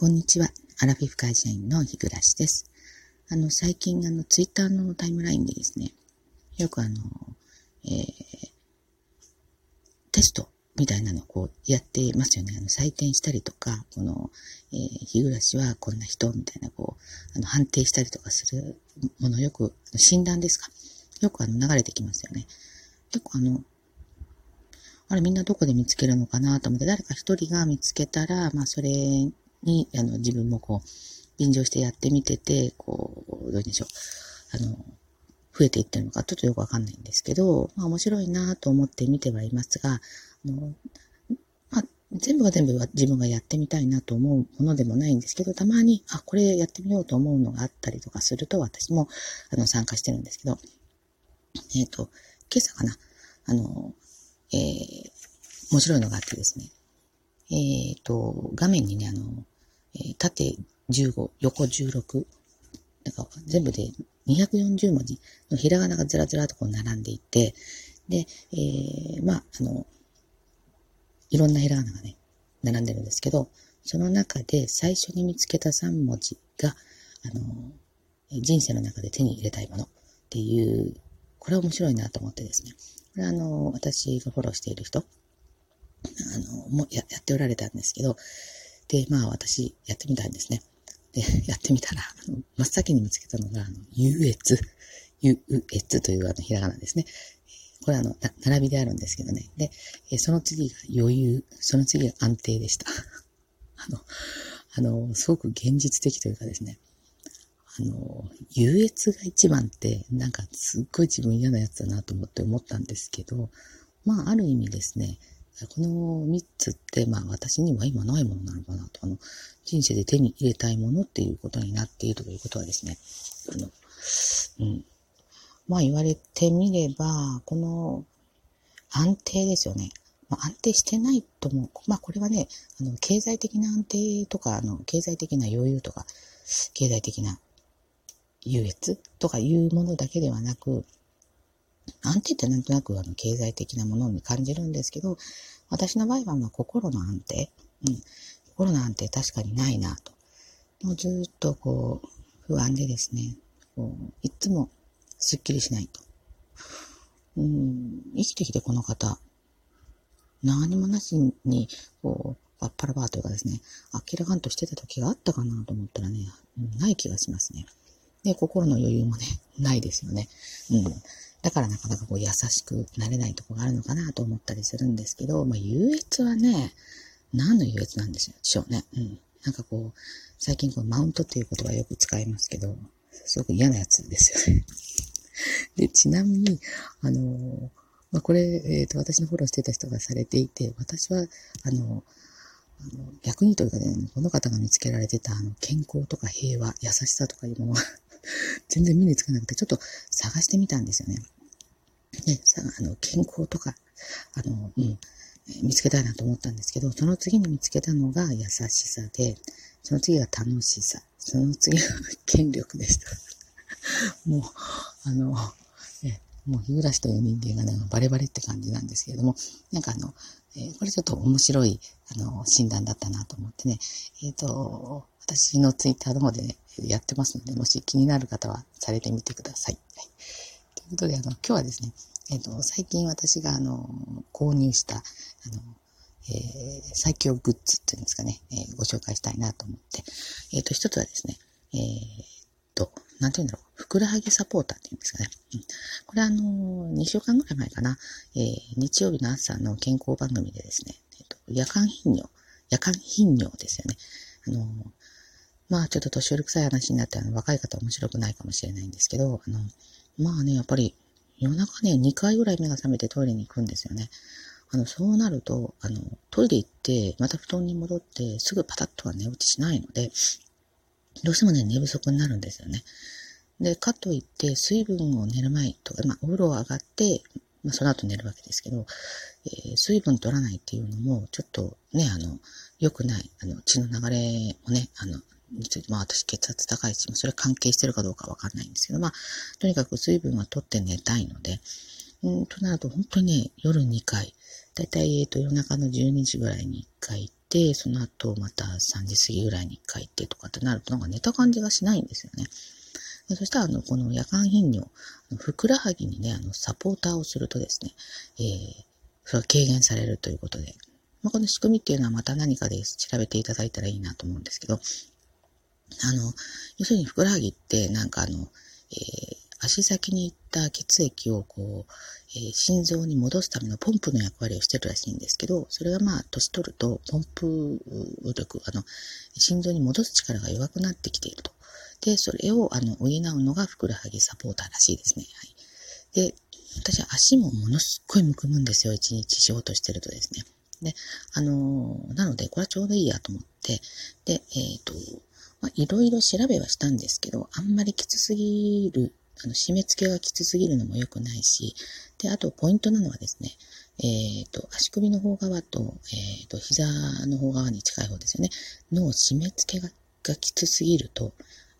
こんにちは。アラフィフ会社員の日暮です。あの、最近、あの、ツイッターのタイムラインでですね、よくあの、えー、テストみたいなのをこうやってますよね。あの、採点したりとか、この、えー、日暮はこんな人みたいな、こう、あの、判定したりとかするものよく、診断ですか？よくあの、流れてきますよね。結構あの、あれみんなどこで見つけるのかなと思って、誰か一人が見つけたら、まあそれ、にあの、自分もこう、便乗してやってみてて、こう、どうでしょう。あの、増えていってるのかちょっとよくわかんないんですけど、まあ面白いなと思って見てはいますが、あの、まあ、全部が全部は自分がやってみたいなと思うものでもないんですけど、たまに、あ、これやってみようと思うのがあったりとかすると、私も、あの、参加してるんですけど、えっ、ー、と、今朝かな、あの、えー、面白いのがあってですね、えっ、ー、と、画面にね、あの、えー、縦15、横16、なんか全部で240文字のひらがながずらずらとこう並んでいて、で、えー、まあ、あの、いろんなひらがながね、並んでるんですけど、その中で最初に見つけた3文字が、あの、人生の中で手に入れたいものっていう、これ面白いなと思ってですね。これはあの、私がフォローしている人、あの、もややっておられたんですけど、で、まあ私やってみたんですね。で、やってみたら、あの真っ先に見つけたのが、あの、優越、優越というあの、ひらがなですね。これあの、並びであるんですけどね。で、その次が余裕、その次が安定でした。あの、あの、すごく現実的というかですね。あの、優越が一番って、なんかすっごい自分嫌なやつだなと思って思ったんですけど、まあ、ある意味ですね、この3つって、まあ私には今ないものなのかなと、あの、人生で手に入れたいものっていうことになっているということはですね、あの、うん。まあ言われてみれば、この安定ですよね。まあ、安定してないとも、まあこれはね、あの、経済的な安定とか、あの、経済的な余裕とか、経済的な優越とかいうものだけではなく、安定ってなんとなくあの経済的なものに感じるんですけど、私の場合はまあ心の安定、うん、心の安定確かにないなと。もうずっとこう、不安でですね、こういつもすっきりしないと。うん、生きてきてこの方、何もなしに、こう、バッパラバーというかですね、明らかんとしてた時があったかなと思ったらね、ない気がしますね。で、心の余裕もね、ないですよね。うん。だからなかなかこう優しくなれないとこがあるのかなと思ったりするんですけど、まあ、優越はね、何の優越なんでしょうね。うん。なんかこう、最近こう、マウントっていう言葉よく使いますけど、すごく嫌なやつですよね。で、ちなみに、あの、まあ、これ、えっ、ー、と、私のフォローしてた人がされていて、私は、あの、あの逆にというかね、この方が見つけられてた、あの、健康とか平和、優しさとかいうものが全然目につかなくて、ちょっと探してみたんですよね。ね、さあの、健康とか、あの、うん、見つけたいなと思ったんですけど、その次に見つけたのが優しさで、その次が楽しさ、その次が 権力でした。もう、あの、もう日暮という人間がね、バレバレって感じなんですけれども、なんかあの、えー、これちょっと面白い、あの、診断だったなと思ってね、えっ、ー、と、私のツイッターの方でね、やってますので、もし気になる方はされてみてください。はい、ということで、あの、今日はですね、えっ、ー、と、最近私が、あの、購入した、あの、えー、最強グッズっていうんですかね、えー、ご紹介したいなと思って、えっ、ー、と、一つはですね、えー、と、なんて言うんだろう、ふくらはぎサポーターっていうんですかね。うん、これあの、2週間ぐらい前かな、えー、日曜日の朝の健康番組でですね、えっ、と、夜間頻尿、夜間頻尿ですよね。あの、まあちょっと年寄り臭い話になってあの若い方は面白くないかもしれないんですけど、あの、まあね、やっぱり夜中ね、2回ぐらい目が覚めてトイレに行くんですよね。あの、そうなると、あの、トイレ行って、また布団に戻って、すぐパタッとは寝落ちしないので、どうしてもね、寝不足になるんですよね。で、かといって、水分を寝る前とか、まあ、お風呂上がって、まあ、その後寝るわけですけど、えー、水分取らないっていうのも、ちょっとね、あの、良くない、あの、血の流れをね、あの、について、まあ私血圧高いし、それ関係してるかどうかわかんないんですけど、まあ、とにかく水分は取って寝たいので、うんとなると本当にね、夜2回、だいたい、えっ、と、夜中の12時ぐらいに1回行て、その後また3時過ぎぐらいに帰ってとかってなるとなんか寝た感じがしないんですよね。でそしたら、あの、この夜間頻尿、ふくらはぎにね、あの、サポーターをするとですね、えー、それは軽減されるということで、まあ、この仕組みっていうのはまた何かで調べていただいたらいいなと思うんですけど、あの、要するにふくらはぎってなんかあの、えー、足先に行った血液をこう、えー、心臓に戻すためのポンプの役割をしてるらしいんですけど、それがまあ、年取ると、ポンプ力、あの、心臓に戻す力が弱くなってきていると。で、それを、あの、補うのがふくらはぎサポーターらしいですね。はい。で、私は足もものすっごいむくむんですよ。一日仕事してるとですね。で、あのー、なので、これはちょうどいいやと思って、で、えっ、ー、と、まあ、いろいろ調べはしたんですけど、あんまりきつすぎる、あの、締め付けがきつすぎるのも良くないし、で、あと、ポイントなのはですね、えっ、ー、と、足首の方側と、えっ、と、膝の方側に近い方ですよね、の締め付けががきつすぎると、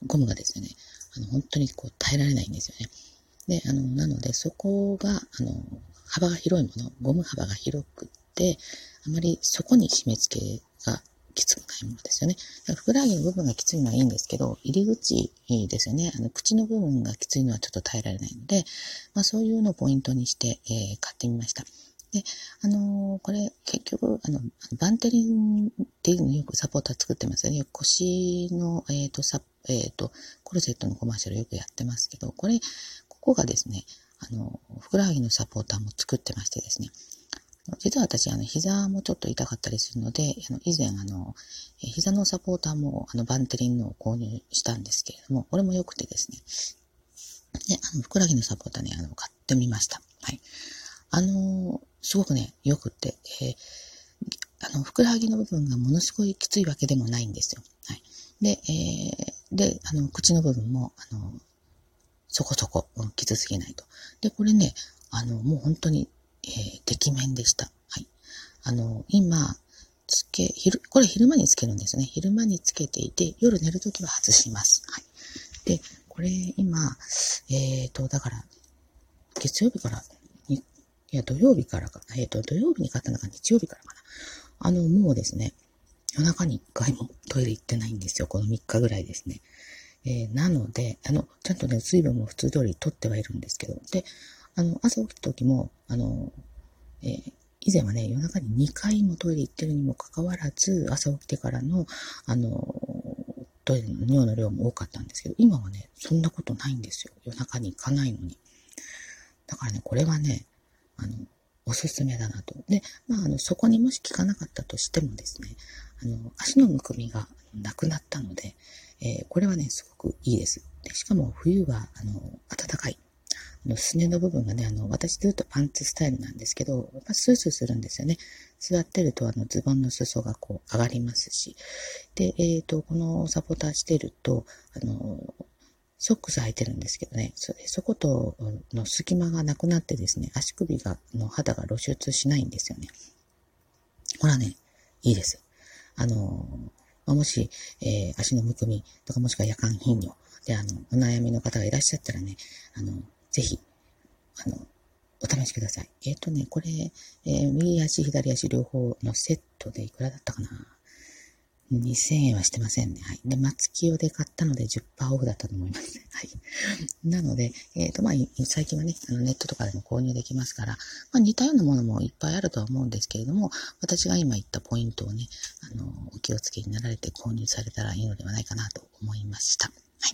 ゴムがですね、あの、本当にこう耐えられないんですよね。で、あの、なので、そこが、あの、幅が広いもの、ゴム幅が広くって、あまりそこに締め付けがきつくないものですよね。ふくらはぎの部分がきついのはいいんですけど、入り口ですよね。あの、口の部分がきついのはちょっと耐えられないので、まあそういうのをポイントにして、えー、買ってみました。で、あのー、これ、結局、あの、バンテリンっていうのよくサポーター作ってますよね。腰の、えっ、ー、と、サえっ、ー、と、コルセットのコマーシャルよくやってますけど、これ、ここがですね、あの、ふくらはぎのサポーターも作ってましてですね、実は私、あの、膝もちょっと痛かったりするので、あの、以前、あの、膝のサポーターも、あの、バンテリンのを購入したんですけれども、これも良くてですね、で、あの、ふくらはぎのサポーターね、あの、買ってみました。はい。あの、すごくね、良くて、えー、あの、ふくらはぎの部分がものすごいきついわけでもないんですよ。はい。で、えー、で、あの、口の部分も、あの、そこそこ、うん、きつすぎないと。で、これね、あの、もう本当に、えー、てきめんでした。はい。あの、今、つけ、昼、これ昼間につけるんですね。昼間につけていて、夜寝るときは外します。はい。で、これ今、えっ、ー、と、だから、月曜日から、いや、土曜日からかな、えっ、ー、と、土曜日に買ったのが日曜日からかな。あの、もうですね、夜中に一回もトイレ行ってないんですよ。この3日ぐらいですね。えー、なので、あの、ちゃんとね、水分も普通通り取ってはいるんですけど、で、あの、朝起きた時も、あの、えー、以前はね、夜中に2回もトイレ行ってるにもかかわらず、朝起きてからの、あの、トイレの尿の量も多かったんですけど、今はね、そんなことないんですよ。夜中に行かないのに。だからね、これはね、あの、おすすめだなと。で、まあ、あの、そこにもし効かなかったとしてもですね、あの、足のむくみがなくなったので、えー、これはね、すごくいいです。でしかも冬は、あの、暖かい。の、すねの部分がね、あの、私で言うとパンツスタイルなんですけど、やっぱスースーするんですよね。座ってると、あの、ズボンの裾がこう、上がりますし。で、えっ、ー、と、このサポーターしてると、あの、ソックス履いてるんですけどね、そそことの隙間がなくなってですね、足首が、の肌が露出しないんですよね。これはね、いいです。あの、もし、えー、足のむくみとかもしくは夜間頻尿で、あの、お悩みの方がいらっしゃったらね、あの、ぜひ、あの、お試しください。えっ、ー、とね、これ、えー、右足、左足両方のセットでいくらだったかな？2000円はしてませんね。はい。で、松清で買ったので10%オフだったと思います。はい。なので、えっ、ー、と、まあ、最近はね、あのネットとかでも購入できますから、まあ、似たようなものもいっぱいあるとは思うんですけれども、私が今言ったポイントをね、あの、お気をつけになられて購入されたらいいのではないかなと思いました。はい。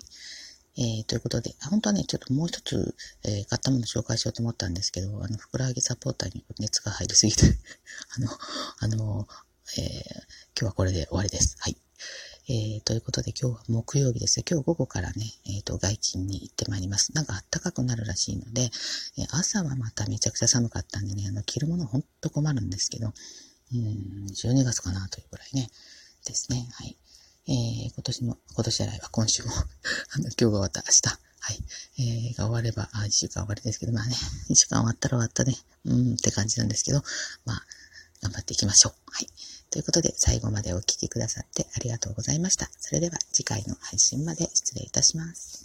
えー、ということで、本当はね、ちょっともう一つ、えー、買ったもの紹介しようと思ったんですけど、あの、ふくらはぎサポーターに熱が入りすぎて あの、あの、えー、今日はこれで終わりです。はい。えー、ということで今日は木曜日です。今日午後からね、えっ、ー、と、外勤に行ってまいります。なんか暖かくなるらしいので、えー、朝はまためちゃくちゃ寒かったんでね、あの、着るものほんと困るんですけど、うん、12月かなというぐらいね、ですね。はい。えー、今年も、今年じゃないわ、今週も あの、今日が終わった明日、はい、えー、が終われば、あ、1週間終わりですけど、まあね、一週間終わったら終わったね、うんって感じなんですけど、まあ、頑張っていきましょう。はい。ということで、最後までお聴きくださってありがとうございました。それでは次回の配信まで失礼いたします。